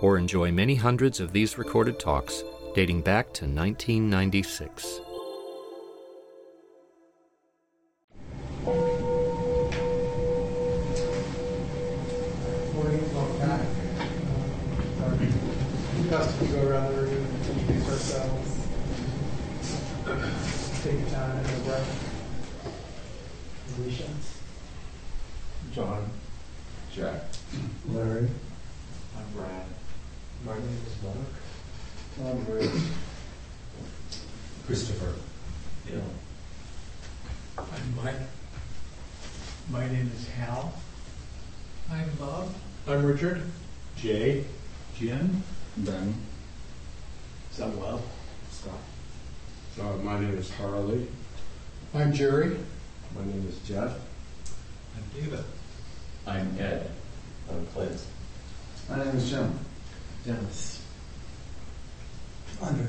or enjoy many hundreds of these recorded talks dating back to 1996. Morning, welcome back. Um, We asked if go around the room and introduce ourselves. Take your time and a breath. Alicia. John. Jack. Larry. I'm Brad. My name is Mark. I'm Rich. Christopher. Bill. I'm Mike. My name is Hal. I'm Bob. I'm Richard. Jay. Jim. Ben. Samuel. Scott. Uh, my name is Harley. I'm Jerry. My name is Jeff. I'm David. I'm Ed. I'm Clint. My name is Jim. Dennis. Andre.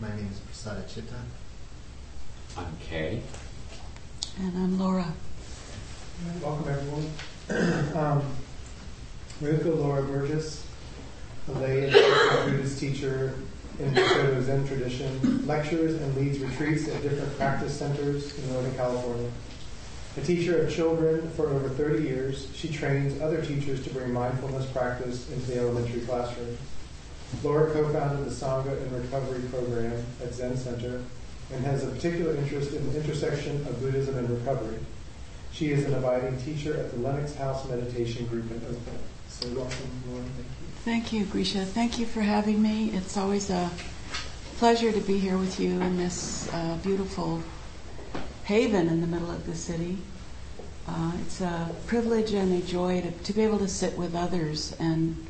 My name is Prasada Chitta. I'm Kay. And I'm Laura. Welcome, everyone. um, Ryuko Laura Burges, a lay and Buddhist teacher in the Soto Zen tradition, lectures and leads retreats at different practice centers in Northern California. A teacher of children for over 30 years, she trains other teachers to bring mindfulness practice into the elementary classroom. Laura co-founded the Sangha in Recovery Program at Zen Center and has a particular interest in the intersection of Buddhism and recovery. She is an abiding teacher at the Lenox House Meditation Group in Oakland. So welcome, Laura. Thank you. Thank you, Grisha. Thank you for having me. It's always a pleasure to be here with you in this uh, beautiful haven in the middle of the city. Uh, it's a privilege and a joy to, to be able to sit with others. And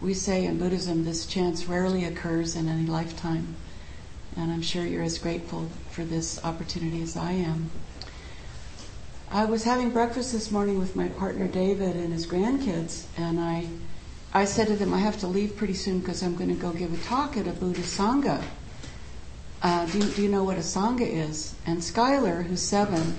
we say in Buddhism, this chance rarely occurs in any lifetime. And I'm sure you're as grateful for this opportunity as I am. I was having breakfast this morning with my partner David and his grandkids, and I, I said to them, I have to leave pretty soon because I'm going to go give a talk at a Buddhist Sangha. Uh, do, you, do you know what a Sangha is? And Skylar, who's seven,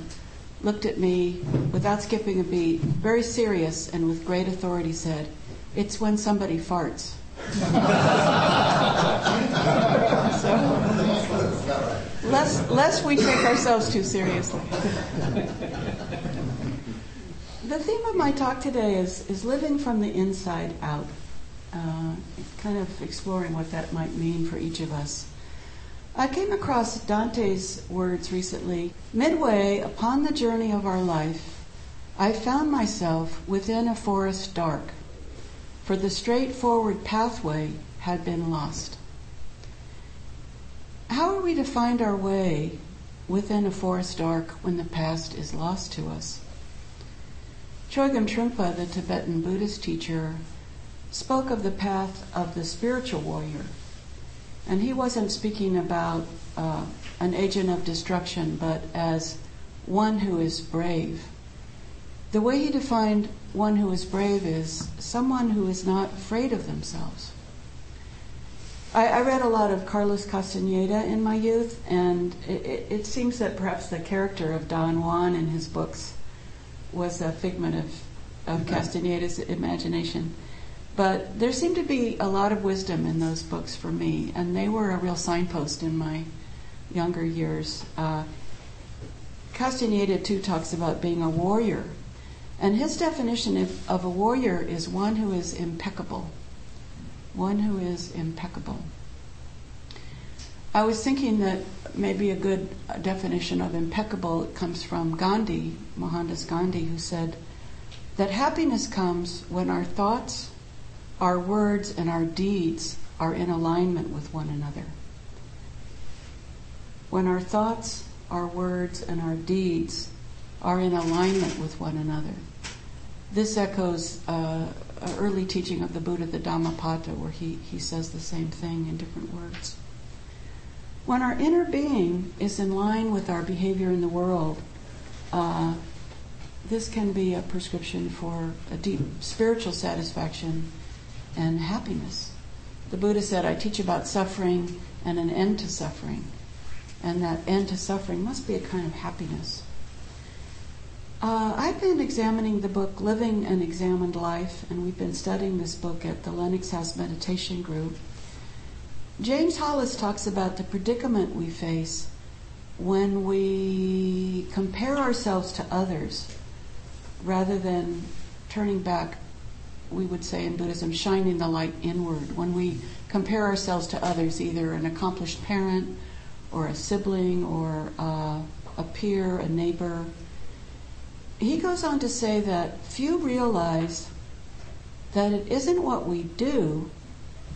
looked at me without skipping a beat, very serious and with great authority said, It's when somebody farts. so, lest we take ourselves too seriously. the theme of my talk today is, is living from the inside out, uh, kind of exploring what that might mean for each of us. I came across Dante's words recently. Midway upon the journey of our life, I found myself within a forest dark, for the straightforward pathway had been lost. How are we to find our way within a forest dark when the past is lost to us? Chogyam Trungpa, the Tibetan Buddhist teacher, spoke of the path of the spiritual warrior. And he wasn't speaking about uh, an agent of destruction, but as one who is brave. The way he defined one who is brave is someone who is not afraid of themselves. I, I read a lot of Carlos Castaneda in my youth, and it, it, it, seems that perhaps the character of Don Juan in his books was a figment of, of Castaneda's imagination. But there seemed to be a lot of wisdom in those books for me, and they were a real signpost in my younger years. Uh, Castaneda, too, talks about being a warrior. And his definition of, of a warrior is one who is impeccable. One who is impeccable. I was thinking that maybe a good definition of impeccable comes from Gandhi, Mohandas Gandhi, who said that happiness comes when our thoughts, our words, and our deeds are in alignment with one another. When our thoughts, our words, and our deeds are in alignment with one another. This echoes uh, early teaching of the Buddha, the Dhammapada, where he, he says the same thing in different words. When our inner being is in line with our behavior in the world, uh, this can be a prescription for a deep spiritual satisfaction and happiness. The Buddha said, I teach about suffering and an end to suffering. And that end to suffering must be a kind of happiness. Uh, I've been examining the book Living an Examined Life, and we've been studying this book at the Lenox House Meditation Group. James Hollis talks about the predicament we face when we compare ourselves to others rather than turning back, we would say in Buddhism, shining the light inward. When we compare ourselves to others, either an accomplished parent or a sibling or uh, a peer, a neighbor, he goes on to say that few realize that it isn't what we do,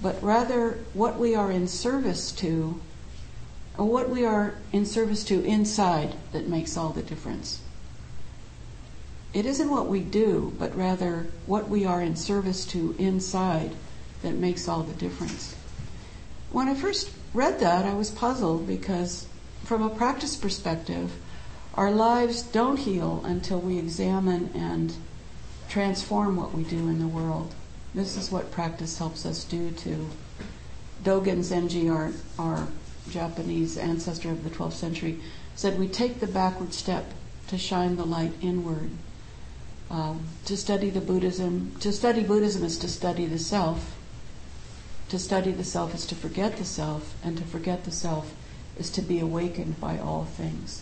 but rather what we are in service to, or what we are in service to inside that makes all the difference. It isn't what we do, but rather what we are in service to inside that makes all the difference. When I first read that, I was puzzled because, from a practice perspective, our lives don't heal until we examine and transform what we do in the world. This is what practice helps us do to Dogen Zenji, our, our Japanese ancestor of the 12th century, said we take the backward step to shine the light inward. Um, to study the Buddhism, to study Buddhism is to study the self. To study the self is to forget the self, and to forget the self is to be awakened by all things.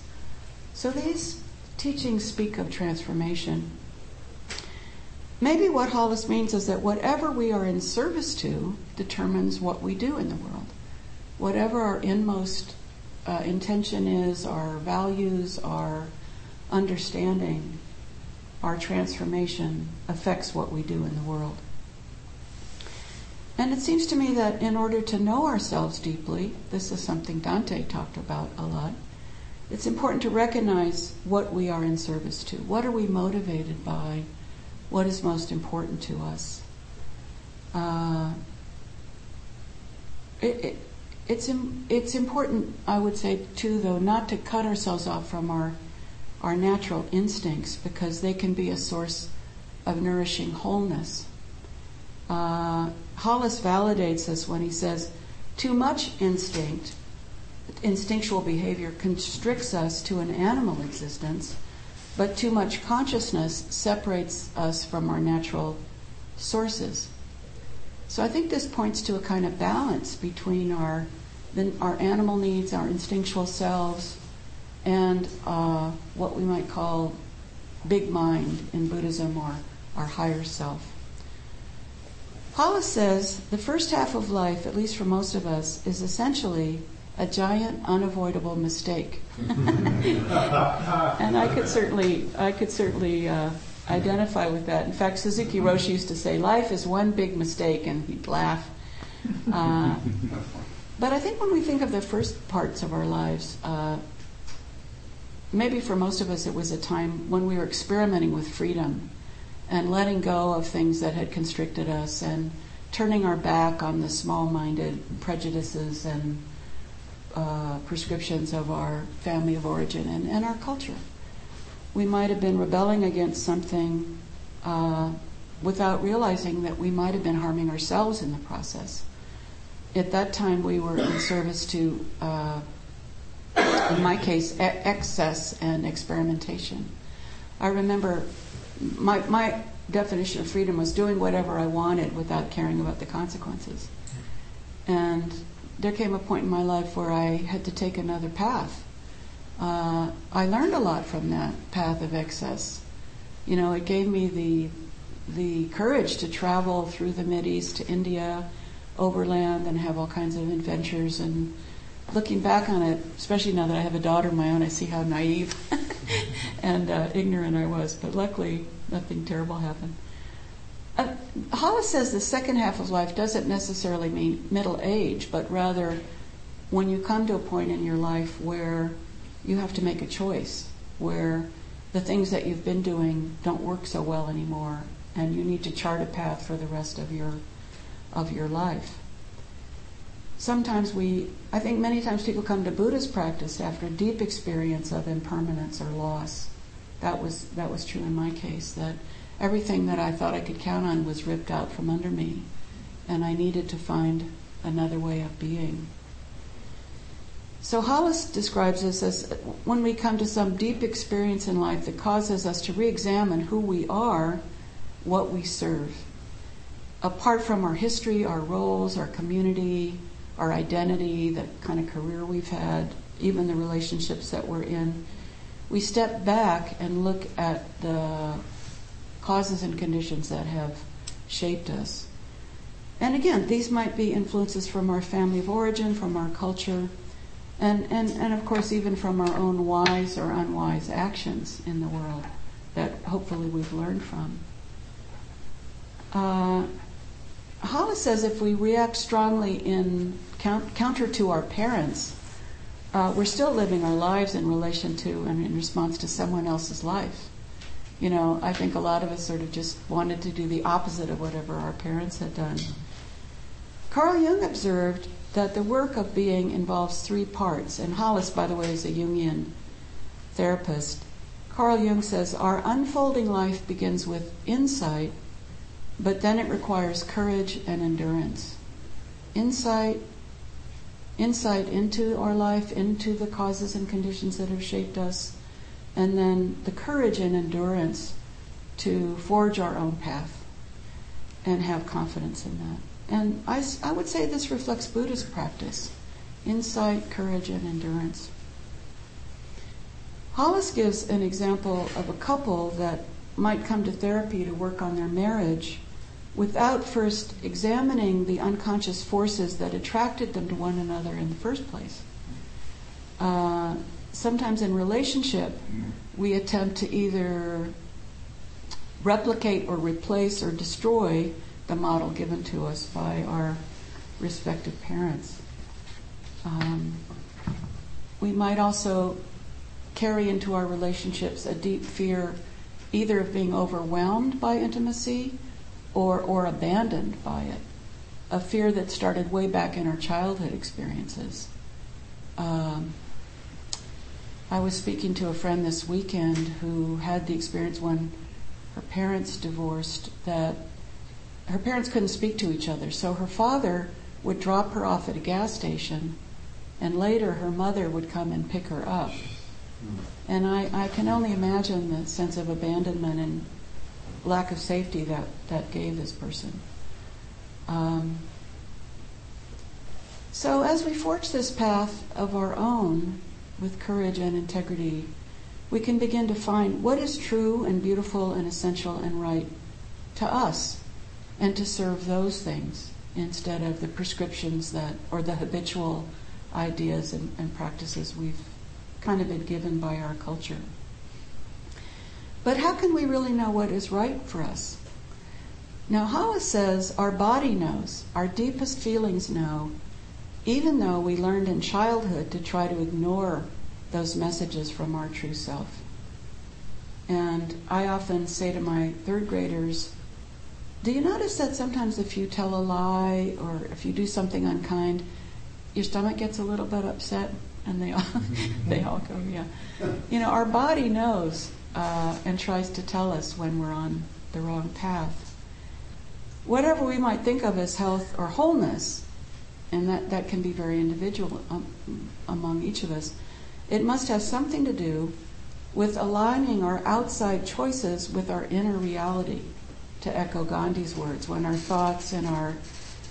So these teachings speak of transformation. Maybe what Hollis means is that whatever we are in service to determines what we do in the world. Whatever our inmost uh, intention is, our values, our understanding, our transformation affects what we do in the world. And it seems to me that in order to know ourselves deeply, this is something Dante talked about a lot, it's important to recognize what we are in service to. What are we motivated by? What is most important to us? Uh, it, it, it's, it's important, I would say, too, though, not to cut ourselves off from our, our natural instincts because they can be a source of nourishing wholeness. Uh, Hollis validates this when he says, too much instinct instinctual behavior constricts us to an animal existence, but too much consciousness separates us from our natural sources. So I think this points to a kind of balance between our our animal needs, our instinctual selves, and uh, what we might call big mind in Buddhism or our higher self. Hollis says the first half of life, at least for most of us, is essentially a giant unavoidable mistake. and I could certainly, I could certainly uh, identify with that. In fact, Suzuki Roshi used to say, "Life is one big mistake," and he'd laugh. Uh, but I think when we think of the first parts of our lives, uh, maybe for most of us, it was a time when we were experimenting with freedom and letting go of things that had constricted us and turning our back on the small-minded prejudices and uh, prescriptions of our family of origin and, and our culture. We might have been rebelling against something uh, without realizing that we might have been harming ourselves in the process. At that time, we were in service to, uh, in my case, e- excess and experimentation. I remember my, my definition of freedom was doing whatever I wanted without caring about the consequences. And there came a point in my life where I had to take another path. Uh, I learned a lot from that path of excess. You know, it gave me the the courage to travel through the Mid East to India, overland, and have all kinds of adventures. And looking back on it, especially now that I have a daughter of my own, I see how naive and uh, ignorant I was. But luckily, nothing terrible happened. Uh, Hollis says the second half of life doesn't necessarily mean middle age, but rather when you come to a point in your life where you have to make a choice, where the things that you've been doing don't work so well anymore, and you need to chart a path for the rest of your of your life. Sometimes we, I think many times people come to Buddhist practice after a deep experience of impermanence or loss. That was that was true in my case. That everything that I thought I could count on was ripped out from under me, and I needed to find another way of being. So Hollis describes this as when we come to some deep experience in life that causes us to re-examine who we are, what we serve. Apart from our history, our roles, our community, our identity, the kind of career we've had, even the relationships that we're in, we step back and look at the causes and conditions that have shaped us. And again, these might be influences from our family of origin, from our culture, and, and, and of course, even from our own wise or unwise actions in the world that hopefully we've learned from. Uh, Hollis says if we react strongly in counter to our parents, uh, we're still living our lives in relation to and in response to someone else's life. You know, I think a lot of us sort of just wanted to do the opposite of whatever our parents had done. Carl Jung observed that the work of being involves three parts, and Hollis, by the way, is a Jungian therapist. Carl Jung says our unfolding life begins with insight, but then it requires courage and endurance. Insight, insight into our life, into the causes and conditions that have shaped us, and then the courage and endurance to forge our own path and have confidence in that. And I, I would say this reflects Buddhist practice insight, courage, and endurance. Hollis gives an example of a couple that might come to therapy to work on their marriage without first examining the unconscious forces that attracted them to one another in the first place. Uh, sometimes in relationship, we attempt to either replicate or replace or destroy the model given to us by our respective parents. Um, we might also carry into our relationships a deep fear either of being overwhelmed by intimacy or, or abandoned by it. A fear that started way back in our childhood experiences. Um, I was speaking to a friend this weekend who had the experience when her parents divorced that her parents couldn't speak to each other. So her father would drop her off at a gas station, and later her mother would come and pick her up. And I, I can only imagine the sense of abandonment and lack of safety that, that gave this person. Um, so as we forge this path of our own with courage and integrity, we can begin to find what is true and beautiful and essential and right to us and to serve those things instead of the prescriptions that or the habitual ideas and, and practices we've kind of been given by our culture. But how can we really know what is right for us? Now, Hollis says our body knows, our deepest feelings know, even though we learned in childhood to try to ignore those messages from our true self. And I often say to my third graders, do you notice that sometimes if you tell a lie or if you do something unkind, your stomach gets a little bit upset? And they all, they all go, yeah. You know, our body knows uh, and tries to tell us when we're on the wrong path. Whatever we might think of as health or wholeness, and that, that can be very individual um, among each of us, it must have something to do with aligning our outside choices with our inner reality, to echo Gandhi's words, when our thoughts and our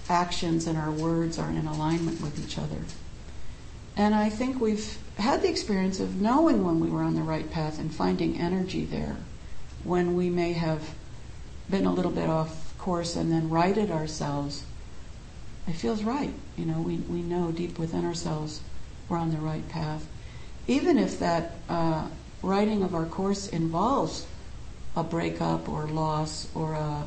actions and our words are in alignment with each other. And I think we've had the experience of knowing when we were on the right path and finding energy there when we may have been a little bit off course and then righted ourselves. It feels right. You know, we, we know deep within ourselves we're on the right path. Even if that uh, writing of our course involves a breakup or loss or a,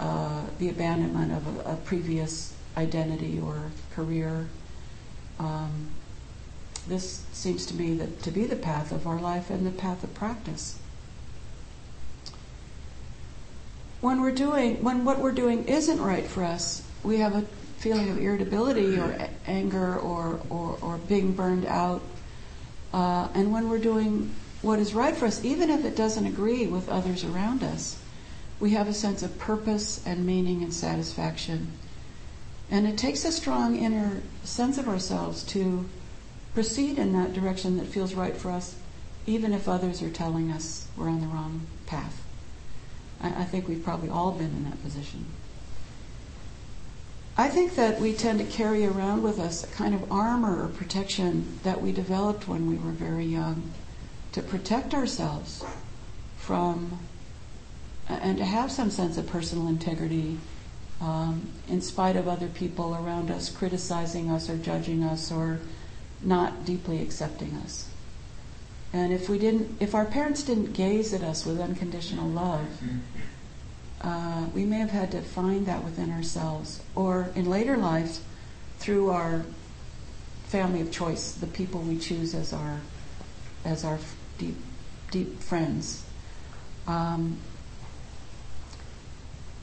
uh, the abandonment of a, a previous identity or career um, this seems to me that to be the path of our life and the path of practice. when we're doing, when what we're doing isn't right for us, we have a feeling of irritability or a- anger or, or, or being burned out. Uh, and when we're doing what is right for us, even if it doesn't agree with others around us, we have a sense of purpose and meaning and satisfaction. And it takes a strong inner sense of ourselves to proceed in that direction that feels right for us, even if others are telling us we're on the wrong path. I, I think we've probably all been in that position. I think that we tend to carry around with us a kind of armor or protection that we developed when we were very young to protect ourselves from and to have some sense of personal integrity um, in spite of other people around us criticizing us or judging us or not deeply accepting us. And if we didn't, if our parents didn't gaze at us with unconditional love, uh, we may have had to find that within ourselves, or in later lives, through our family of choice, the people we choose as our as our deep deep friends. Um,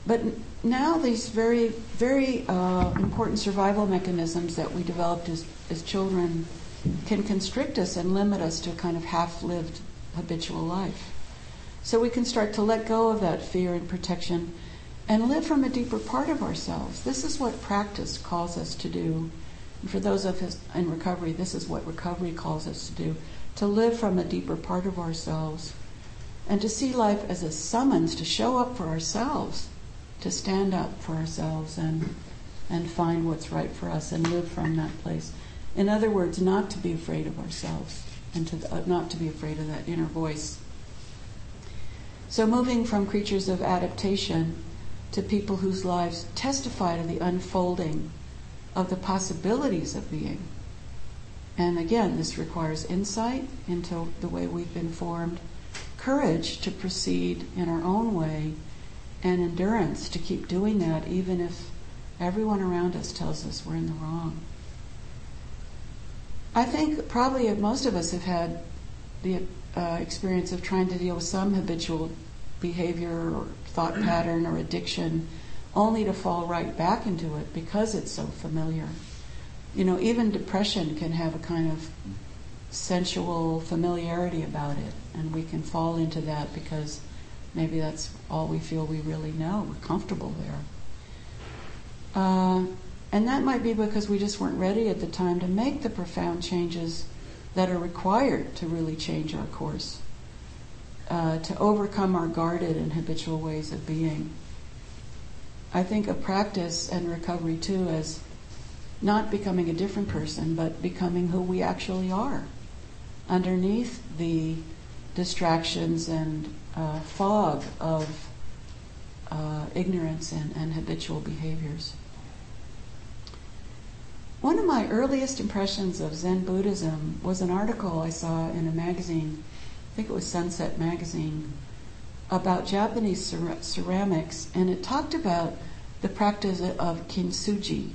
but now these very very uh, important survival mechanisms that we developed as as children can constrict us and limit us to a kind of half-lived habitual life. So we can start to let go of that fear and protection and live from a deeper part of ourselves. This is what practice calls us to do. And for those of us in recovery, this is what recovery calls us to do to live from a deeper part of ourselves and to see life as a summons to show up for ourselves, to stand up for ourselves and, and find what's right for us and live from that place. In other words, not to be afraid of ourselves and to, uh, not to be afraid of that inner voice. So, moving from creatures of adaptation to people whose lives testify to the unfolding of the possibilities of being. And again, this requires insight into the way we've been formed, courage to proceed in our own way, and endurance to keep doing that even if everyone around us tells us we're in the wrong. I think probably most of us have had the uh, experience of trying to deal with some habitual behavior or thought pattern or addiction only to fall right back into it because it's so familiar. You know, even depression can have a kind of sensual familiarity about it, and we can fall into that because maybe that's all we feel we really know. We're comfortable there. Uh, and that might be because we just weren't ready at the time to make the profound changes that are required to really change our course, uh, to overcome our guarded and habitual ways of being. I think of practice and recovery too as not becoming a different person, but becoming who we actually are underneath the distractions and uh, fog of uh, ignorance and, and habitual behaviors. One of my earliest impressions of Zen Buddhism was an article I saw in a magazine, I think it was Sunset Magazine, about Japanese cer- ceramics, and it talked about the practice of kintsugi.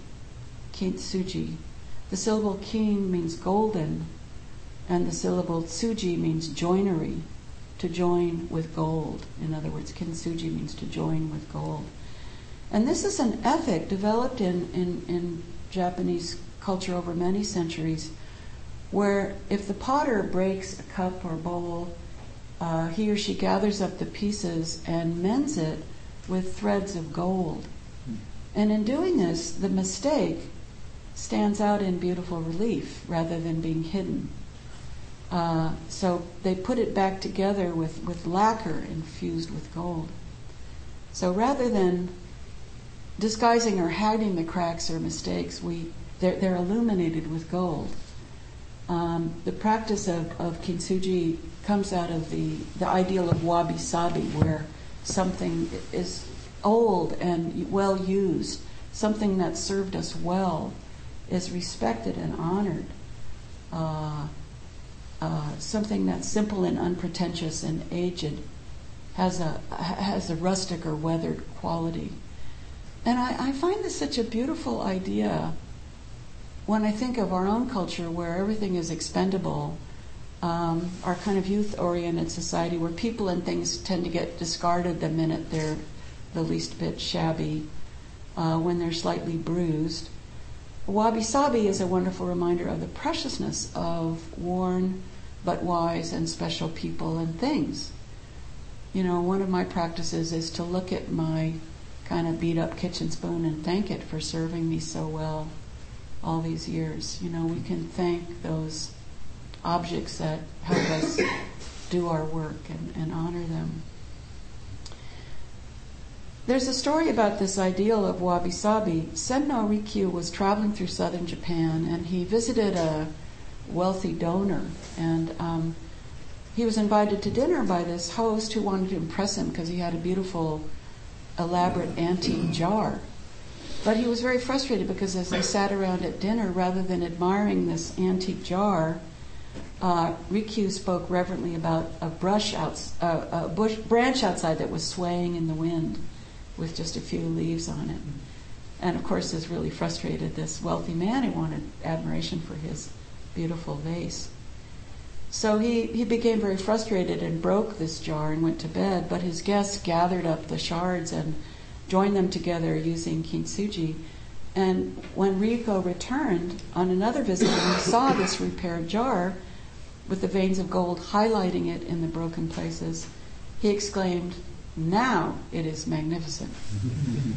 Kintsugi. The syllable kin means golden, and the syllable tsugi means joinery, to join with gold. In other words, kintsugi means to join with gold. And this is an ethic developed in, in, in Japanese culture over many centuries, where if the potter breaks a cup or bowl, uh, he or she gathers up the pieces and mends it with threads of gold. And in doing this, the mistake stands out in beautiful relief rather than being hidden. Uh, so they put it back together with, with lacquer infused with gold. So rather than disguising or hiding the cracks or mistakes, we they're, they're illuminated with gold. Um, the practice of, of kintsugi comes out of the, the ideal of wabi sabi, where something is old and well used, something that served us well, is respected and honored. Uh, uh, something that's simple and unpretentious and aged has a has a rustic or weathered quality. And I, I find this such a beautiful idea when I think of our own culture where everything is expendable, um, our kind of youth oriented society where people and things tend to get discarded the minute they're the least bit shabby, uh, when they're slightly bruised. Wabi Sabi is a wonderful reminder of the preciousness of worn but wise and special people and things. You know, one of my practices is to look at my kind of beat up kitchen spoon and thank it for serving me so well all these years. You know, we can thank those objects that help us do our work and, and honor them. There's a story about this ideal of wabi sabi. Sen no Rikyu was traveling through southern Japan and he visited a wealthy donor and um, he was invited to dinner by this host who wanted to impress him because he had a beautiful, elaborate antique jar. But he was very frustrated because as they sat around at dinner, rather than admiring this antique jar, uh, Rikyu spoke reverently about a brush outs, uh, a bush branch outside that was swaying in the wind with just a few leaves on it. And of course, this really frustrated this wealthy man who wanted admiration for his beautiful vase. So he, he became very frustrated and broke this jar and went to bed, but his guests gathered up the shards and joined them together using kintsugi. And when Ryuko returned on another visit and he saw this repaired jar with the veins of gold highlighting it in the broken places, he exclaimed, Now it is magnificent.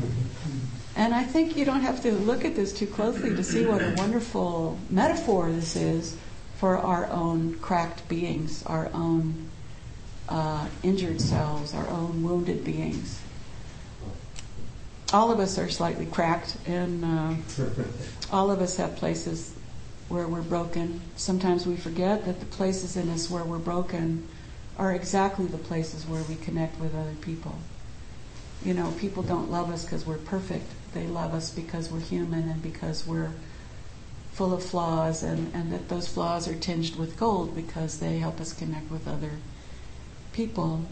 and I think you don't have to look at this too closely to see what a wonderful metaphor this is for our own cracked beings, our own uh, injured selves, our own wounded beings. All of us are slightly cracked, and uh, all of us have places where we're broken. Sometimes we forget that the places in us where we're broken are exactly the places where we connect with other people. You know, people don't love us because we're perfect. They love us because we're human and because we're full of flaws, and, and that those flaws are tinged with gold because they help us connect with other people.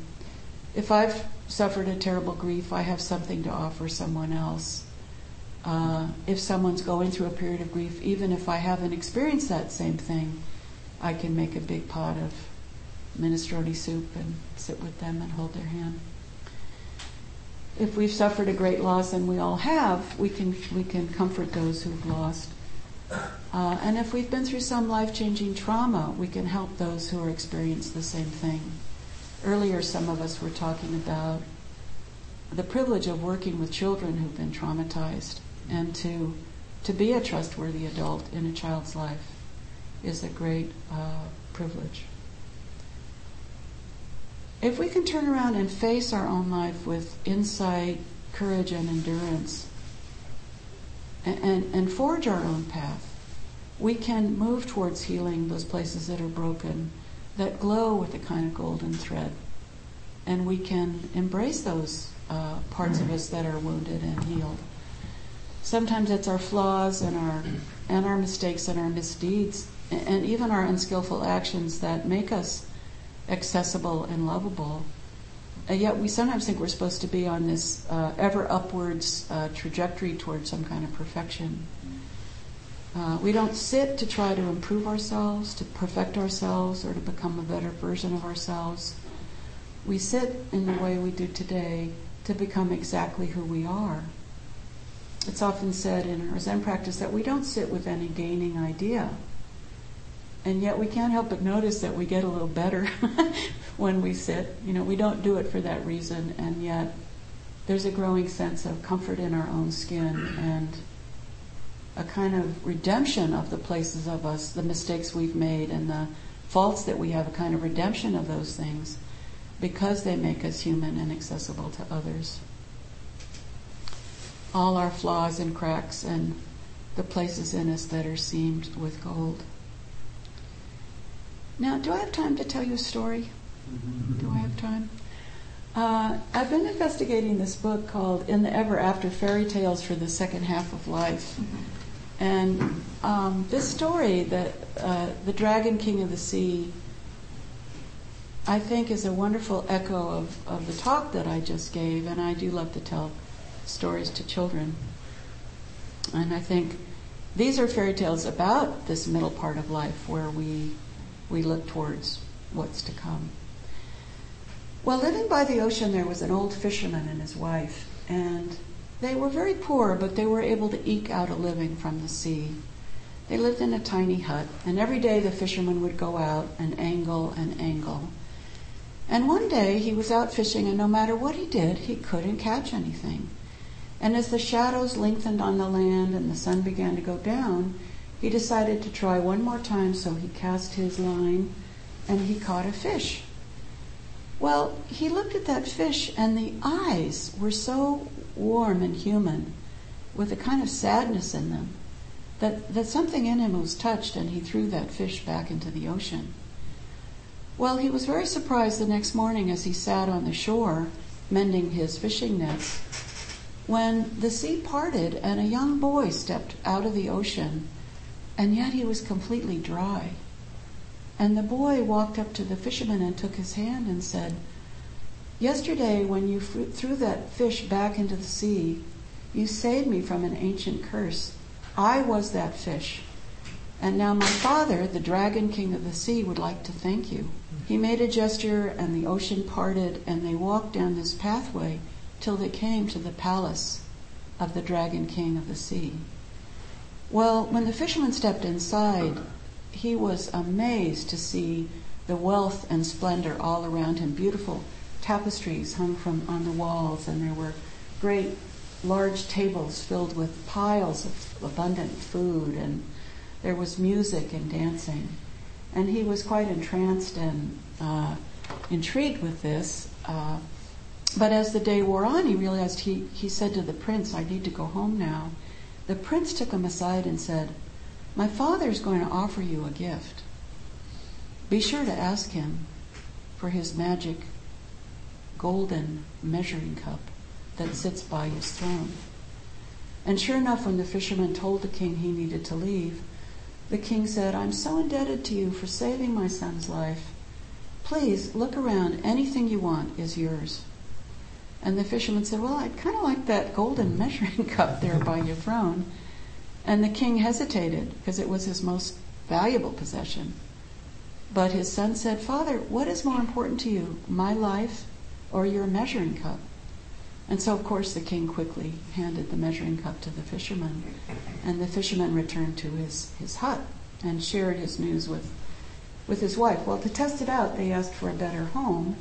If I've suffered a terrible grief, I have something to offer someone else. Uh, if someone's going through a period of grief, even if I haven't experienced that same thing, I can make a big pot of minestrone soup and sit with them and hold their hand. If we've suffered a great loss, and we all have, we can we can comfort those who've lost. Uh, and if we've been through some life-changing trauma, we can help those who are experiencing the same thing. Earlier, some of us were talking about the privilege of working with children who've been traumatized, and to to be a trustworthy adult in a child's life is a great uh, privilege. If we can turn around and face our own life with insight, courage, and endurance, and, and, and forge our own path, we can move towards healing those places that are broken, that glow with a kind of golden thread. And we can embrace those uh, parts of us that are wounded and healed. Sometimes it's our flaws and our and our mistakes and our misdeeds and even our unskillful actions that make us accessible and lovable. And yet we sometimes think we're supposed to be on this uh, ever upwards uh, trajectory towards some kind of perfection. Uh, we don't sit to try to improve ourselves, to perfect ourselves, or to become a better version of ourselves. We sit in the way we do today to become exactly who we are. It's often said in our Zen practice that we don't sit with any gaining idea. And yet we can't help but notice that we get a little better when we sit. You know, we don't do it for that reason, and yet there's a growing sense of comfort in our own skin and a kind of redemption of the places of us, the mistakes we've made and the faults that we have, a kind of redemption of those things because they make us human and accessible to others. All our flaws and cracks and the places in us that are seamed with gold. Now, do I have time to tell you a story? Do I have time? Uh, I've been investigating this book called In the Ever After Fairy Tales for the Second Half of Life. And um, this story, that uh, the Dragon King of the Sea, I think is a wonderful echo of, of the talk that I just gave, and I do love to tell stories to children. And I think these are fairy tales about this middle part of life where we we look towards what's to come. Well, living by the ocean, there was an old fisherman and his wife, and they were very poor, but they were able to eke out a living from the sea. They lived in a tiny hut, and every day the fisherman would go out and angle and angle. And one day he was out fishing, and no matter what he did, he couldn't catch anything. And as the shadows lengthened on the land and the sun began to go down, he decided to try one more time, so he cast his line and he caught a fish. Well, he looked at that fish, and the eyes were so warm and human, with a kind of sadness in them, that, that something in him was touched, and he threw that fish back into the ocean. Well, he was very surprised the next morning as he sat on the shore mending his fishing nets when the sea parted and a young boy stepped out of the ocean, and yet he was completely dry. And the boy walked up to the fisherman and took his hand and said, Yesterday, when you threw that fish back into the sea, you saved me from an ancient curse. I was that fish. And now my father, the dragon king of the sea, would like to thank you. He made a gesture, and the ocean parted, and they walked down this pathway till they came to the palace of the dragon king of the sea. Well, when the fisherman stepped inside, he was amazed to see the wealth and splendor all around him. Beautiful tapestries hung from on the walls, and there were great large tables filled with piles of abundant food, and there was music and dancing. And he was quite entranced and uh, intrigued with this. Uh, but as the day wore on, he realized he, he said to the prince, I need to go home now. The prince took him aside and said, My father is going to offer you a gift. Be sure to ask him for his magic golden measuring cup that sits by his throne. And sure enough, when the fisherman told the king he needed to leave, the king said, I'm so indebted to you for saving my son's life. Please look around. Anything you want is yours. And the fisherman said, Well, I'd kind of like that golden measuring cup there by your throne. And the king hesitated because it was his most valuable possession. But his son said, Father, what is more important to you, my life or your measuring cup? And so, of course, the king quickly handed the measuring cup to the fisherman. And the fisherman returned to his, his hut and shared his news with, with his wife. Well, to test it out, they asked for a better home.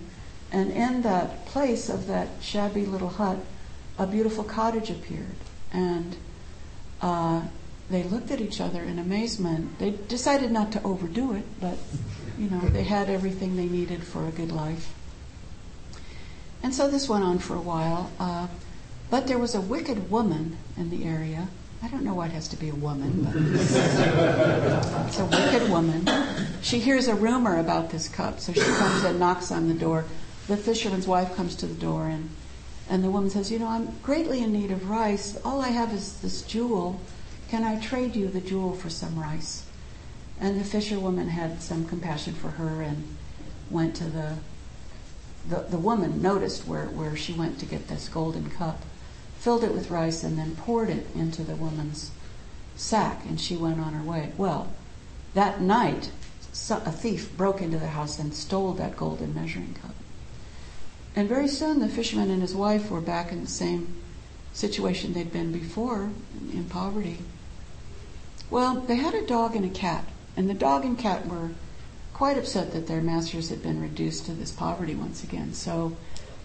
And in that place of that shabby little hut, a beautiful cottage appeared. And uh, they looked at each other in amazement. They decided not to overdo it, but, you know, they had everything they needed for a good life. And so this went on for a while. Uh, but there was a wicked woman in the area. I don't know why it has to be a woman, but it's a wicked woman. She hears a rumor about this cup, so she comes and knocks on the door. The fisherman's wife comes to the door, and, and the woman says, You know, I'm greatly in need of rice. All I have is this jewel. Can I trade you the jewel for some rice? And the fisherwoman had some compassion for her and went to the the, the woman noticed where, where she went to get this golden cup, filled it with rice, and then poured it into the woman's sack, and she went on her way. Well, that night, a thief broke into the house and stole that golden measuring cup. And very soon, the fisherman and his wife were back in the same situation they'd been before, in poverty. Well, they had a dog and a cat, and the dog and cat were quite upset that their masters had been reduced to this poverty once again. So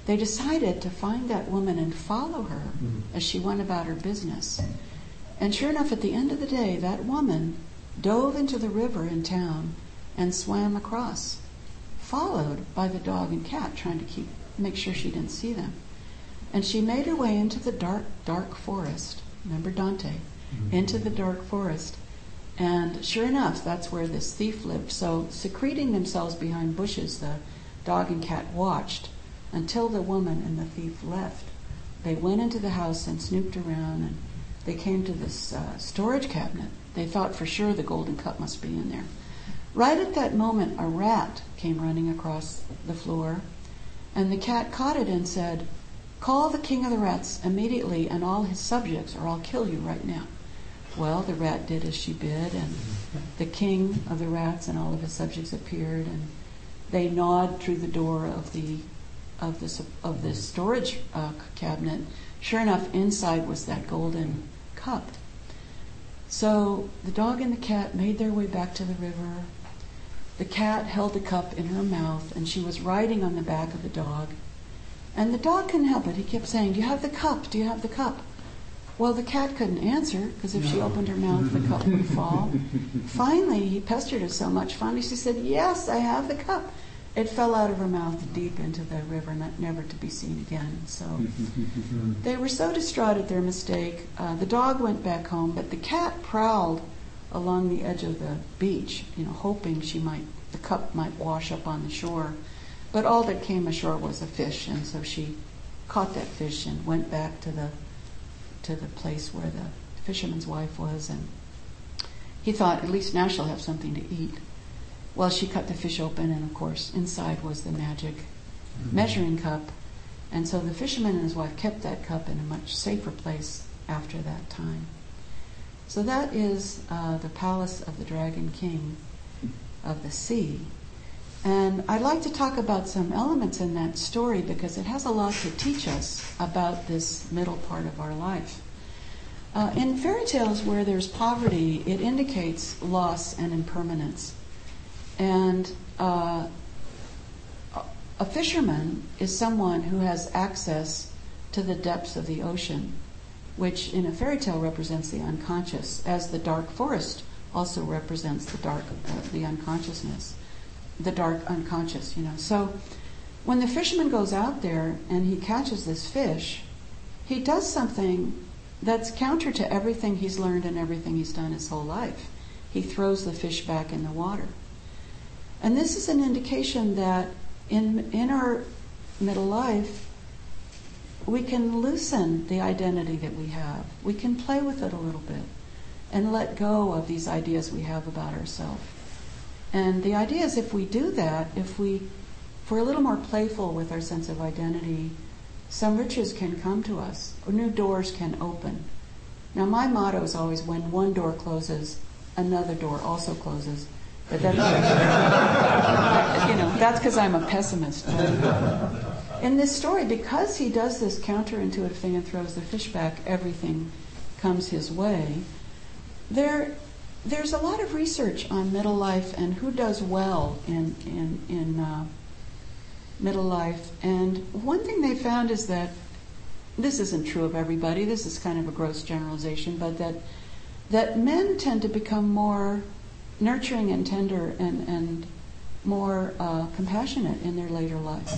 they decided to find that woman and follow her mm-hmm. as she went about her business. And sure enough, at the end of the day, that woman dove into the river in town and swam across, followed by the dog and cat, trying to keep make sure she didn't see them. And she made her way into the dark, dark forest. Remember Dante? Mm-hmm. Into the dark forest. And sure enough, that's where this thief lived. So, secreting themselves behind bushes, the dog and cat watched until the woman and the thief left. They went into the house and snooped around, and they came to this uh, storage cabinet. They thought for sure the golden cup must be in there. Right at that moment, a rat came running across the floor, and the cat caught it and said, Call the king of the rats immediately and all his subjects, or I'll kill you right now. Well, the rat did as she bid, and the king of the rats and all of his subjects appeared, and they gnawed through the door of the of this of this storage uh, cabinet, sure enough, inside was that golden cup. So the dog and the cat made their way back to the river. The cat held the cup in her mouth, and she was riding on the back of the dog. And the dog couldn't help it. He kept saying, "Do you have the cup? Do you have the cup?" Well, the cat couldn't answer because if she opened her mouth, the cup would fall. Finally, he pestered her so much. Finally, she said, "Yes, I have the cup." It fell out of her mouth deep into the river, not, never to be seen again. So they were so distraught at their mistake. Uh, the dog went back home, but the cat prowled along the edge of the beach, you know, hoping she might the cup might wash up on the shore. But all that came ashore was a fish, and so she caught that fish and went back to the to the place where the fisherman's wife was, and he thought, at least now she'll have something to eat. Well, she cut the fish open, and of course, inside was the magic measuring cup. And so the fisherman and his wife kept that cup in a much safer place after that time. So that is uh, the palace of the Dragon King of the sea. And I'd like to talk about some elements in that story because it has a lot to teach us about this middle part of our life. Uh, in fairy tales where there's poverty, it indicates loss and impermanence. And uh, a fisherman is someone who has access to the depths of the ocean, which in a fairy tale represents the unconscious, as the dark forest also represents the dark, uh, the unconsciousness, the dark unconscious, you know. So when the fisherman goes out there and he catches this fish, he does something that's counter to everything he's learned and everything he's done his whole life. He throws the fish back in the water. And this is an indication that in, in our middle life, we can loosen the identity that we have. We can play with it a little bit and let go of these ideas we have about ourselves. And the idea is if we do that, if, we, if we're a little more playful with our sense of identity, some riches can come to us, or new doors can open. Now, my motto is always when one door closes, another door also closes. But that's, you know, that's because I'm a pessimist. In this story, because he does this counterintuitive thing and throws the fish back, everything comes his way. There, there's a lot of research on middle life and who does well in in in uh, middle life. And one thing they found is that this isn't true of everybody. This is kind of a gross generalization, but that that men tend to become more nurturing and tender and, and more uh, compassionate in their later life.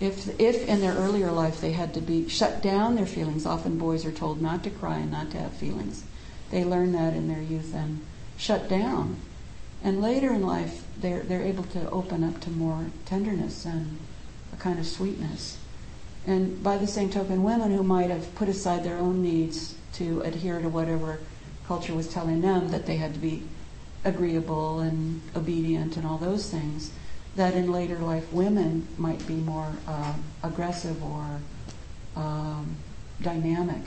If, if in their earlier life they had to be shut down their feelings, often boys are told not to cry and not to have feelings. They learn that in their youth and shut down. And later in life, they're, they're able to open up to more tenderness and a kind of sweetness. And by the same token, women who might have put aside their own needs to adhere to whatever culture was telling them that they had to be agreeable and obedient and all those things, that in later life women might be more uh, aggressive or um, dynamic.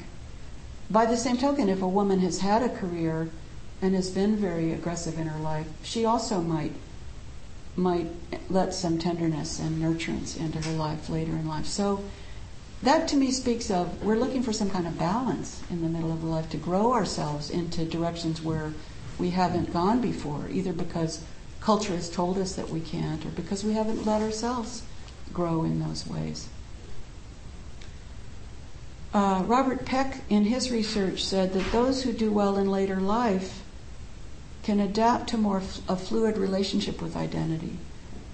By the same token, if a woman has had a career and has been very aggressive in her life, she also might might let some tenderness and nurturance into her life later in life. So that to me speaks of we're looking for some kind of balance in the middle of life to grow ourselves into directions where we haven't gone before, either because culture has told us that we can't or because we haven't let ourselves grow in those ways. Uh, Robert Peck, in his research, said that those who do well in later life can adapt to more f- a fluid relationship with identity,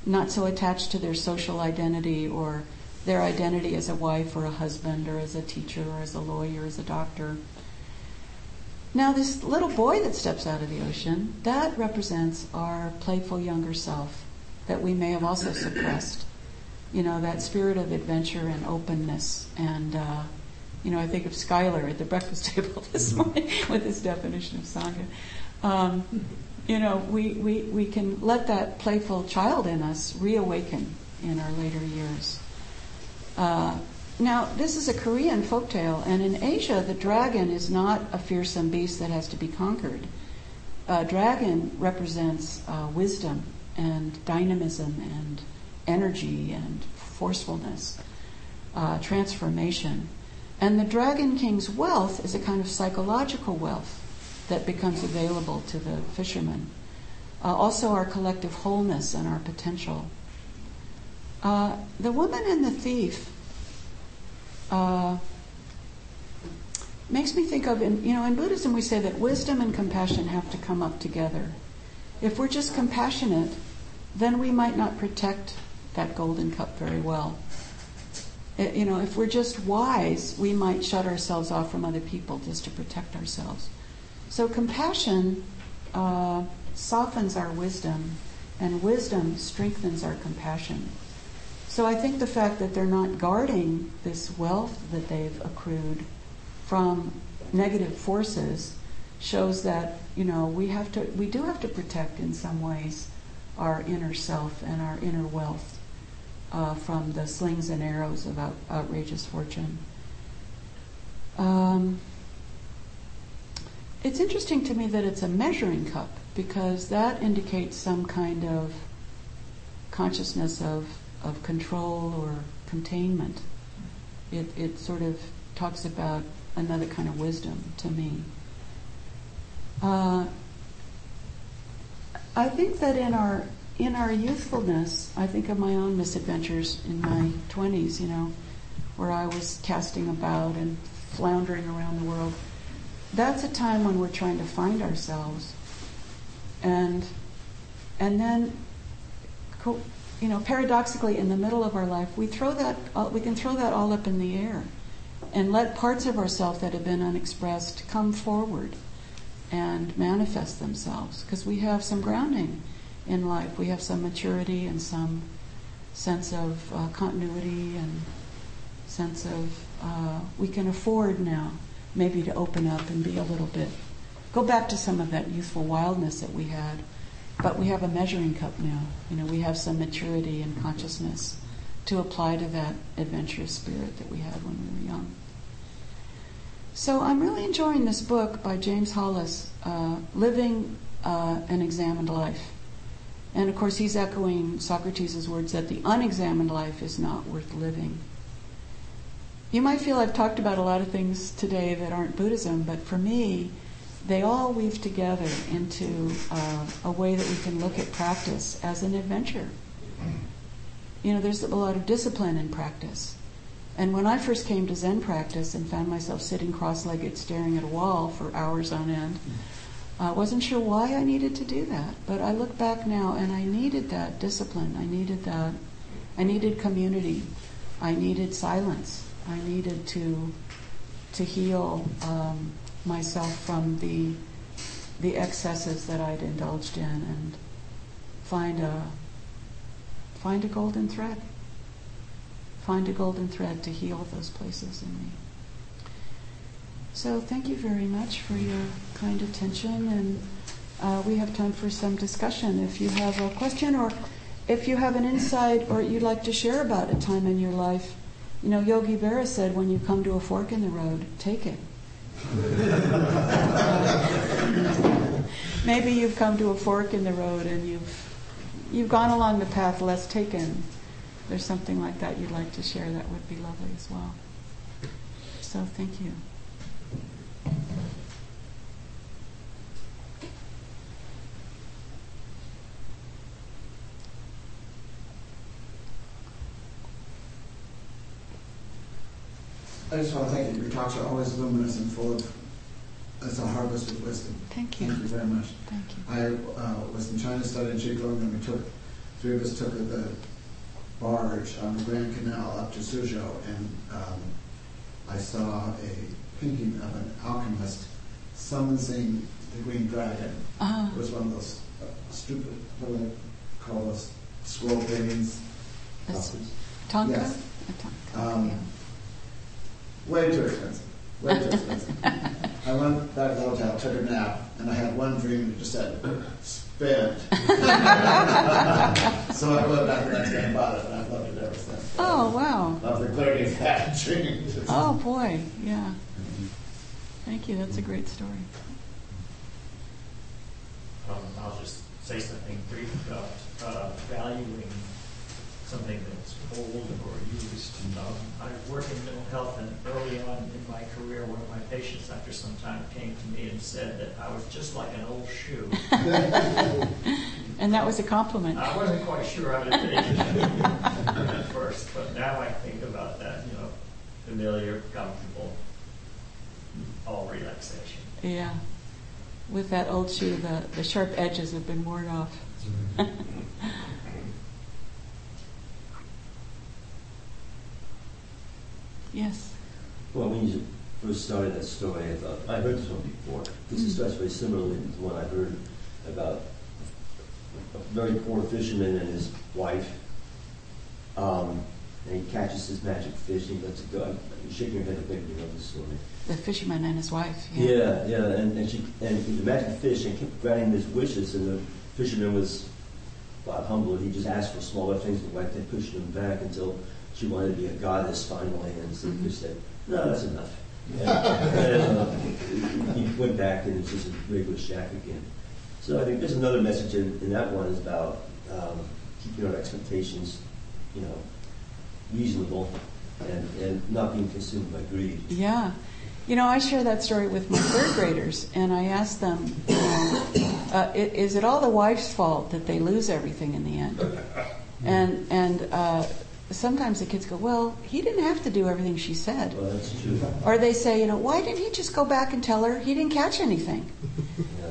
not so attached to their social identity or their identity as a wife or a husband or as a teacher or as a lawyer or as a doctor. Now, this little boy that steps out of the ocean, that represents our playful younger self that we may have also suppressed. You know, that spirit of adventure and openness. And, uh, you know, I think of Schuyler at the breakfast table this morning with his definition of Sangha. Um, you know, we, we, we can let that playful child in us reawaken in our later years. Uh, now, this is a Korean folktale, and in Asia, the dragon is not a fearsome beast that has to be conquered. A dragon represents uh, wisdom and dynamism and energy and forcefulness, uh, transformation. And the Dragon King's wealth is a kind of psychological wealth that becomes available to the fishermen. Uh, also, our collective wholeness and our potential. Uh, the woman and the thief uh, makes me think of, in, you know, in Buddhism we say that wisdom and compassion have to come up together. If we're just compassionate, then we might not protect that golden cup very well. It- you know, if we're just wise, we might shut ourselves off from other people just to protect ourselves. So compassion uh, softens our wisdom, and wisdom strengthens our compassion. So I think the fact that they're not guarding this wealth that they've accrued from negative forces shows that you know we have to we do have to protect in some ways our inner self and our inner wealth uh, from the slings and arrows of out, outrageous fortune. Um, it's interesting to me that it's a measuring cup because that indicates some kind of consciousness of, of control or containment. It, it sort of talks about another kind of wisdom to me. Uh, I think that in our in our youthfulness, I think of my own misadventures in my twenties. You know, where I was casting about and floundering around the world. That's a time when we're trying to find ourselves, and and then, you know, paradoxically, in the middle of our life, we throw that uh, we can throw that all up in the air, and let parts of ourselves that have been unexpressed come forward and manifest themselves because we have some grounding in life. We have some maturity and some sense of uh, continuity and sense of uh, we can afford now maybe to open up and be a little bit go back to some of that youthful wildness that we had but we have a measuring cup now you know we have some maturity and consciousness to apply to that adventurous spirit that we had when we were young so I'm really enjoying this book by James Hollis, uh, Living uh, an Examined Life. And of course, he's echoing Socrates' words that the unexamined life is not worth living. You might feel I've talked about a lot of things today that aren't Buddhism, but for me, they all weave together into uh, a way that we can look at practice as an adventure. You know, there's a lot of discipline in practice. And when I first came to Zen practice and found myself sitting cross legged staring at a wall for hours on end, I wasn't sure why I needed to do that. But I look back now and I needed that discipline. I needed that. I needed community. I needed silence. I needed to to heal um, myself from the the excesses that I'd indulged in and find a find a golden thread find a golden thread to heal those places in me. So thank you very much for your kind attention, and uh, we have time for some discussion. If you have a question or if you have an insight or you'd like to share about a time in your life, you know, Yogi Berra said, when you come to a fork in the road, take it. Maybe you've come to a fork in the road and you've you've gone along the path less taken there's something like that you'd like to share, that would be lovely as well. So thank you. I just want to thank you. Your talks are always luminous and full of, it's a harvest of wisdom. Thank you. Thank you very much. Thank you. I uh, was in China studying Qigong and we took, three of us took the barge on the Grand Canal up to Suzhou and um, I saw a painting of an alchemist summoning the green dragon. Uh, It was one of those uh, stupid, what do they call those, scroll paintings? thangka? Yes. thangka, Um, yeah. Way too expensive. Way too expensive. I went back to the hotel, took a nap, and I had one dream and it just said, spend. so I went back the next day and bought it, and I've loved it ever since. Oh, wow. Love the clarity of that dream. Oh, boy, yeah. Thank you, that's a great story. Um, I'll just say something brief about uh, valuing something that's old or used. Um, I work in mental health, and early on in my career, one of my patients, after some time, came to me and said that I was just like an old shoe. And that was a compliment. I wasn't quite sure how to take it at first, but now I think about that, you know, familiar, comfortable, all relaxation. Yeah. With that old shoe, the, the sharp edges have been worn off. yes. Well, when you first started that story, I thought, I heard this one before. This is starts very similarly to the one I heard about a very poor fisherman and his wife. Um, and he catches his magic fish and he lets it go. You're shaking your head, I think you know the story. The fisherman and his wife. Yeah, yeah, and, and she and the magic fish and kept granting his wishes, and the fisherman was well, humble. He just asked for smaller things, and the wife kept pushing him back until she wanted to be a goddess finally, and so the fish said, "No, that's enough." And, and, uh, he went back, and it's just a regular shack again. So I think there's another message in, in that one is about um, keeping our expectations, you know, reasonable, and, and not being consumed by greed. Yeah. You know, I share that story with my third graders, and I ask them, you know, uh, is it all the wife's fault that they lose everything in the end? And and uh, sometimes the kids go, well, he didn't have to do everything she said. Well, that's true. Or they say, you know, why didn't he just go back and tell her he didn't catch anything?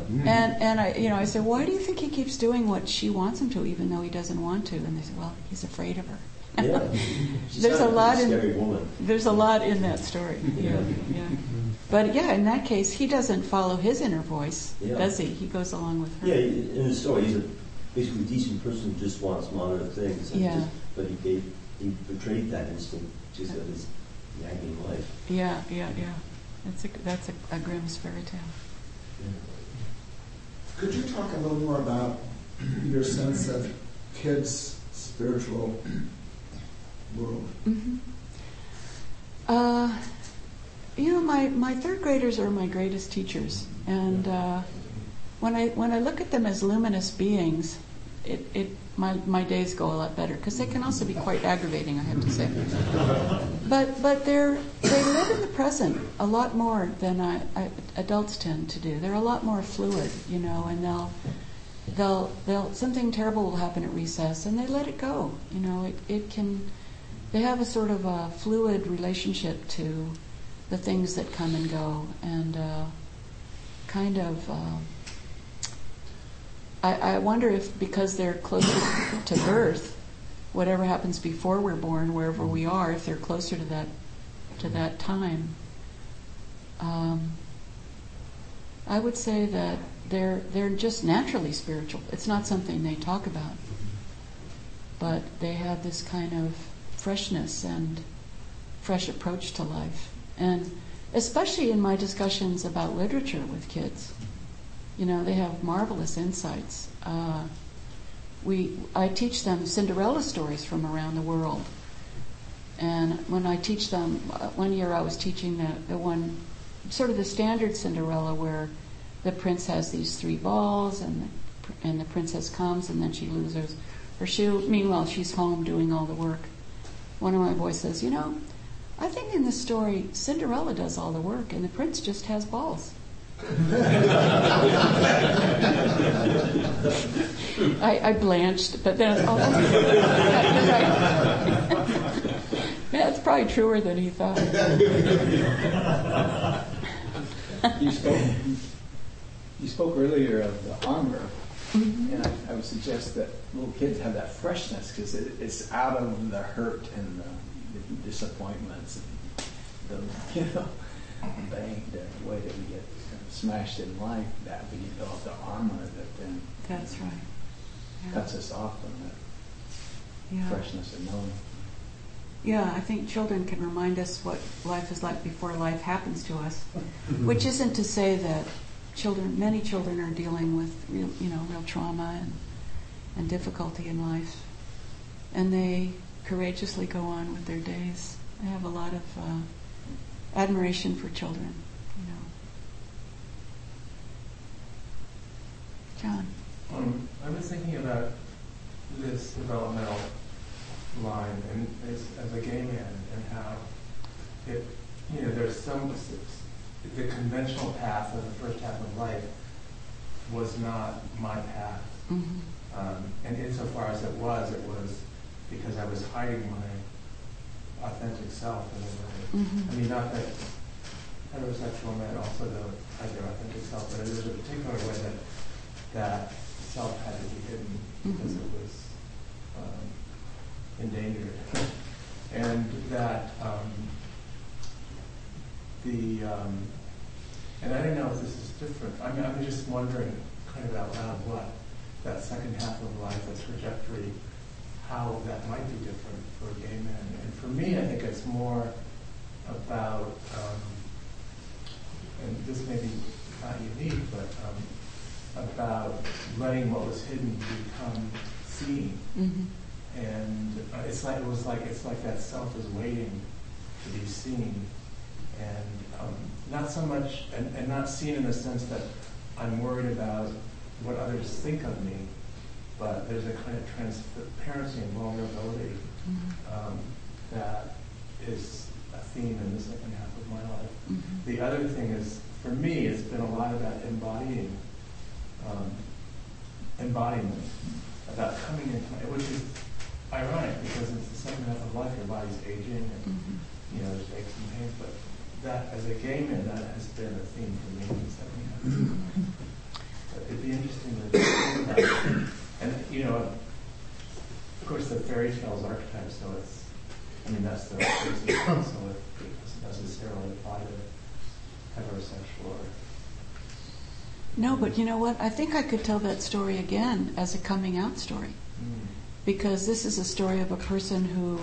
Yeah. And and I, you know, I say, why do you think he keeps doing what she wants him to, even though he doesn't want to? And they say, well, he's afraid of her. Yeah. There's a lot in- woman. There's a lot in that story. Yeah, yeah. But yeah, in that case, he doesn't follow his inner voice, Yeah. does he? He goes along with her. Yeah, in the story, he's a basically decent person who just wants moderate things. Yeah. just- But he gave, betrayed that instinct just of his nagging life. Yeah, yeah, yeah. That's a that's a, a Grimm's fairy tale. Could you talk a little more about your sense of kids' spiritual world? hmm Uh, you know, my, my third graders are my greatest teachers, and uh, when I when I look at them as luminous beings, it, it my my days go a lot better because they can also be quite aggravating, I have to say. But but they're they live in the present a lot more than I, I, adults tend to do. They're a lot more fluid, you know, and they'll they'll they'll something terrible will happen at recess and they let it go. You know, it it can they have a sort of a fluid relationship to the things that come and go and uh, kind of. Uh, I, I wonder if because they're closer to birth, whatever happens before we're born, wherever we are, if they're closer to that to that time. Um, I would say that they're they're just naturally spiritual. It's not something they talk about, but they have this kind of freshness and fresh approach to life, and especially in my discussions about literature with kids, you know, they have marvelous insights. Uh, we I teach them Cinderella stories from around the world, and when I teach them, uh, one year I was teaching the, the one, sort of the standard Cinderella where the prince has these three balls and the, and the princess comes and then she loses her shoe. Meanwhile, she's home doing all the work. One of my boys says, You know, I think in this story, Cinderella does all the work and the prince just has balls. I, I blanched, but then, oh, yeah, you're right. yeah, it's probably truer than he thought. You spoke, you spoke earlier of the armor, mm-hmm. and I, I would suggest that little kids have that freshness because it, it's out of the hurt and the, the disappointments and the, you know, bang, the way that we get kind of smashed in life, that we develop the armor that then That's right. Yeah. cuts us off from that Yeah. freshness of knowing. Yeah, I think children can remind us what life is like before life happens to us, which isn't to say that children, many children are dealing with real, you know, real trauma and, and difficulty in life, and they courageously go on with their days. I have a lot of uh, admiration for children, you know. John. Um, I was thinking about this developmental line and as, as a gay man and how it, you know, there's some, the conventional path of the first half of life was not my path. Mhm. Um, and insofar as it was, it was because I was hiding my authentic self in a way. Mhm. I mean, not that heterosexual men also don't hide their authentic self, but there's a particular way that that self had to be hidden because Mhm. it was um, endangered. and that um, the, um, and I don't know if this is different. I mean, I'm just wondering, kind of out loud, what that second half of life, that trajectory, how that might be different for gay men. And for me, I think it's more about, um, and this may be not unique, but um, about letting what was hidden become seen. Mhm. And uh, it's like it was like it's like that self is waiting to be seen, and um, not so much and, and not seen in the sense that I'm worried about what others think of me, but there's a kind of transparency and vulnerability Mhm. um, that is a theme in the second half of my life. Mhm. The other thing is, for me, it's been a lot about embodying, embodiment, about coming into, which is ironic because it's the second half of life, your body's aging and, Mhm. you know, there's aches and pains, but that, as a gay man, that has been a theme for me in the second half. But it'd be interesting to think about it. And, you know, of course, the fairy tales archetype, so it's, I mean, that's the basis, so it doesn't necessarily apply to heterosexual or No, but you know what? I think I could tell that story again as a coming out story. Because this is a story of a person who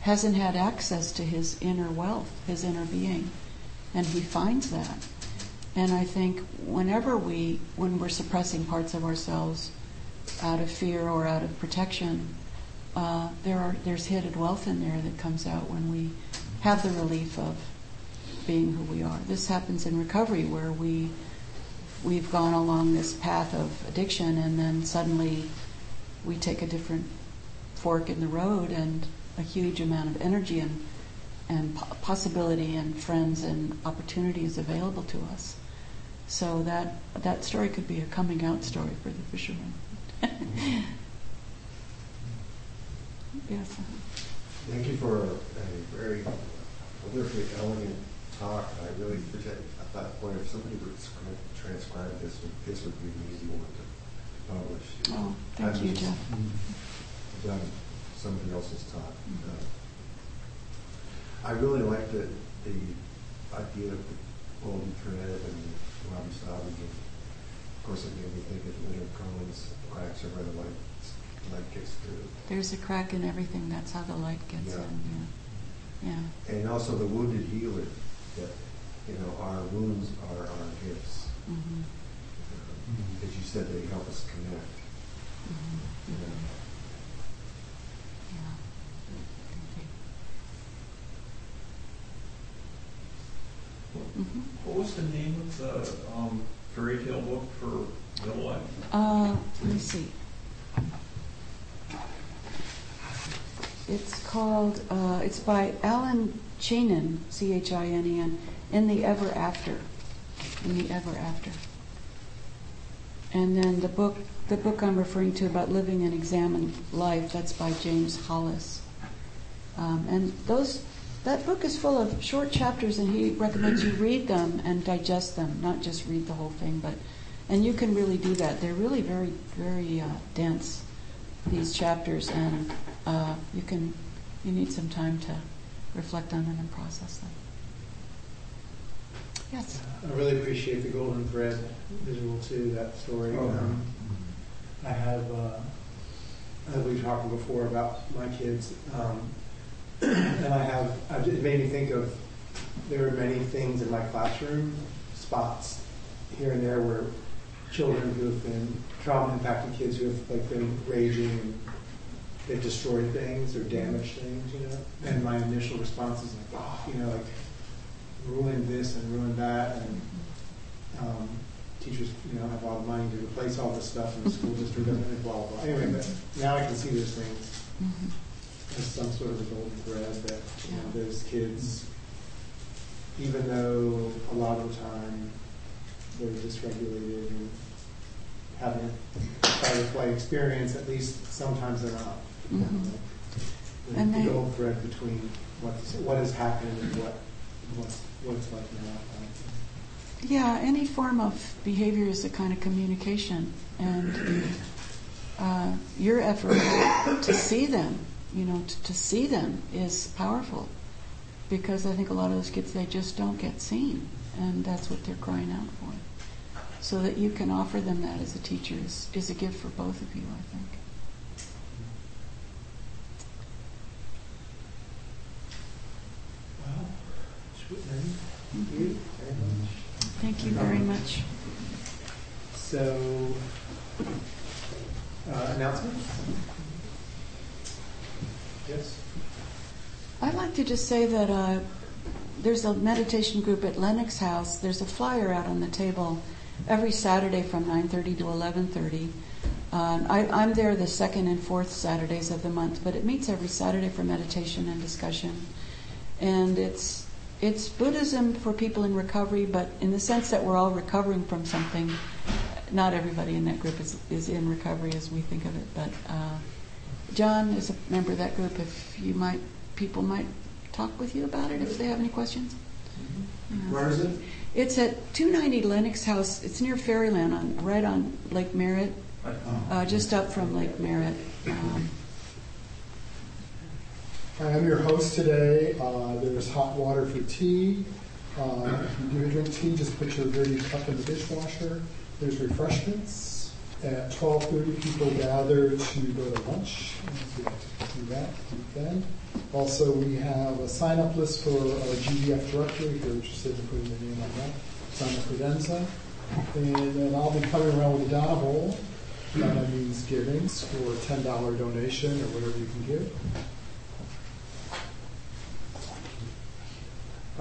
hasn't had access to his inner wealth, his inner being, and he finds that. And I think whenever we, when we're suppressing parts of ourselves out of fear or out of protection, uh, there are there's hidden wealth in there that comes out when we have the relief of being who we are. This happens in recovery where we we've gone along this path of addiction and then suddenly we take a different fork in the road and a huge amount of energy and and po- possibility and friends and opportunities available to us. So that that story could be a coming out story for the fisherman. yes. Uh-huh. Thank you for a very wonderfully elegant talk. I really appreciate. I thought, boy, if somebody would script, transcribe this, this would be an easy one to publish. Oh, thank I've you, Jeff. Done somebody else's talk. Uh, I really like the, the idea of the golden thread and Robbie Staubing. Of course, it made me think of Leonard Cohen's cracks are where the light, light gets through. There's a crack in everything. That's how the light gets Yeah. in. Yeah. Yeah. And also the wounded healer, that, you know, our wounds are our gifts. Mhm. Uh, As you said, they help us connect. Mhm. you know. Yeah. Thank you. Mhm. What was the name of the um, fairy tale book for middle life? Uh, let me see. It's called, uh, it's by Allan Chinen, C H I N E N, In the Ever After. In the Ever After. And then the book, the book I'm referring to about living an examined life, that's by James Hollis. Um, and those, that book is full of short chapters, and he recommends you read them and digest them, not just read the whole thing. But, and you can really do that. They're really very, very uh, dense. These chapters, and uh, you can, you need some time to reflect on them and process them. Yes. I really appreciate the golden thread visual too, that story. Oh. Um, I have, uh, as we talked before about my kids, um, and I have, I, it made me think of, there are many things in my classroom, spots here and there where children who have been trauma impacted kids who have like been raging and they've destroyed things or damaged things, you know. And my initial response is like, oh, you know, like ruined this and ruined that, and um, teachers, you know, have all the money to replace all this stuff, and the school district doesn't, and blah blah blah. Anyway, but now I can see those things, Mhm. as some sort of a golden thread that you know, those kids, even though a lot of the time they're dysregulated and having a fight or flight experience, at least sometimes they're not. you know, Mhm. The And the they- gold thread between what's, what has happened and what, what's, what it's like now. Yeah, any form of behavior is a kind of communication, and uh, your effort to see them, you know, to, to see them is powerful, because I think a lot of those kids they just don't get seen, and that's what they're crying out for. So that you can offer them that as a teacher is, is a gift for both of you, I think. Well, should we end? Thank you very much. Thank you very much. So, uh, announcements? Yes? I'd like to just say that uh, there's a meditation group at Lenox House. There's a flyer out on the table every Saturday from 9:30 to 11:30. Uh, I, I'm there the second and fourth Saturdays of the month, but it meets every Saturday for meditation and discussion. And it's it's Buddhism for people in recovery, but in the sense that we're all recovering from something. Not everybody in that group is, is in recovery as we think of it, but uh, John is a member of that group. If you might, people might talk with you about it if they have any questions. Yeah. Where is it? It's at 290 Lenox House. It's near Fairyland, on right on Lake Merritt, uh, just up from Lake Merritt. Um, Hi, I'm your host today. Uh, there's hot water for tea. Uh, if you do drink tea, just put your dirty cup in the dishwasher. There's refreshments. At 12:30, people gather to go to lunch. To do that, then. Also, we have a sign-up list for our GBF directory. If you're interested in putting your name on that, it's on the credenza. And then I'll be coming around with a dana bowl. Dana means givings for a $10 donation or whatever you can give.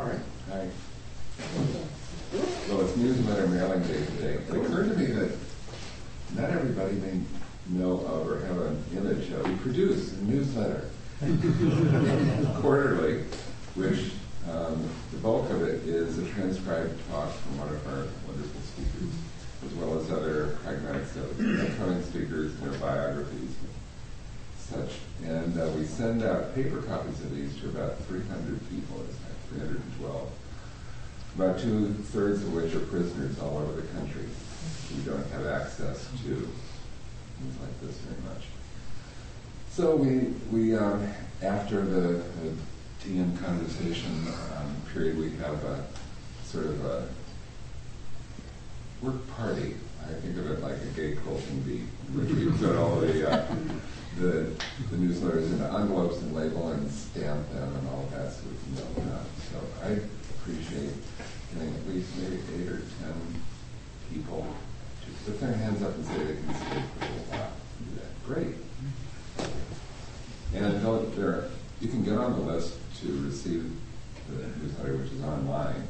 All right. Hi. Well, it's newsletter mailing day today. It occurred to me that not everybody may know of or have an image of. We produce a newsletter quarterly, which um, the bulk of it is a transcribed talk from one of our wonderful speakers, as well as other pragmatic studies, upcoming speakers, and their biographies, such. And uh, we send out paper copies of these to about 300 people, it's like 312. About two thirds of which are prisoners all over the country who don't have access to things like this very much. So we, we um, after the, the tea and conversation um, period, we have a sort of a work party. I think of it like a gay quilting bee, which we put all the, uh, the, the newsletters into envelopes and label and stamp them and all that, so we can mail them out. So I appreciate getting at least maybe eight or ten people to put their hands up and say they can stay for a while. Do that. Great. And there, you can get on the list to receive the newsletter, which is online.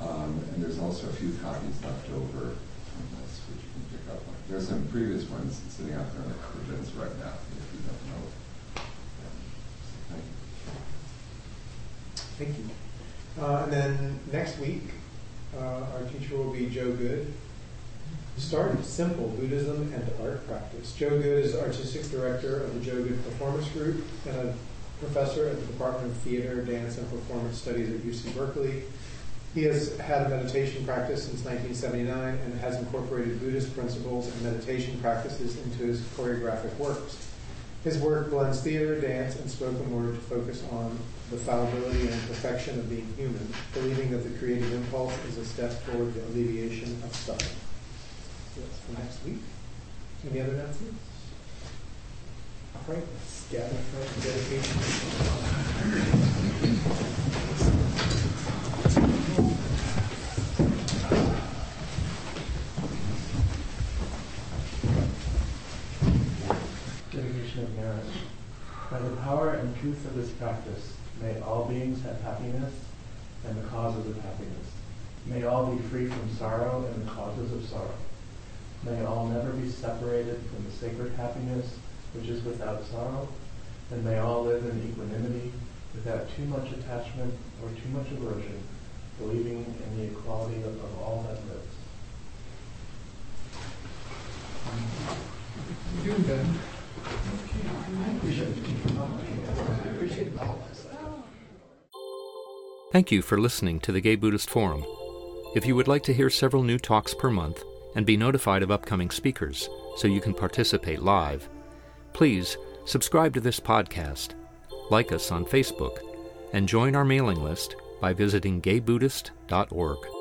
Um, and there's also a few copies left over from this, which you can pick up on. There's some previous ones sitting out there on the curtains right now, if you don't know. Thank you. Thank you. Uh, and then next week, uh, our teacher will be Joe Goode. Start simple Buddhism and art practice. Joe Goode is artistic director of the Joe Goode Performance Group and a professor at the Department of Theater, Dance, and Performance Studies at UC Berkeley. He has had a meditation practice since 1979 and has incorporated Buddhist principles and meditation practices into his choreographic works. His work blends theater, dance, and spoken word to focus on the fallibility and perfection of being human, believing that the creative impulse is a step toward the alleviation of suffering. That's for next week. Any other announcements? All right, let's gather for dedication. Dedication of merit. By the power and truth of this practice, may all beings have happiness and the causes of happiness. May all be free from sorrow and the causes of sorrow. May all never be separated from the sacred happiness which is without sorrow. and may all live in equanimity without too much attachment or too much aversion, believing in the equality of, of all that lives. You're doing good. Thank you for listening to the Gay Buddhist Forum. If you would like to hear several new talks per month and be notified of upcoming speakers so you can participate live, please subscribe to this podcast, like us on Facebook, and join our mailing list by visiting gaybuddhist.org.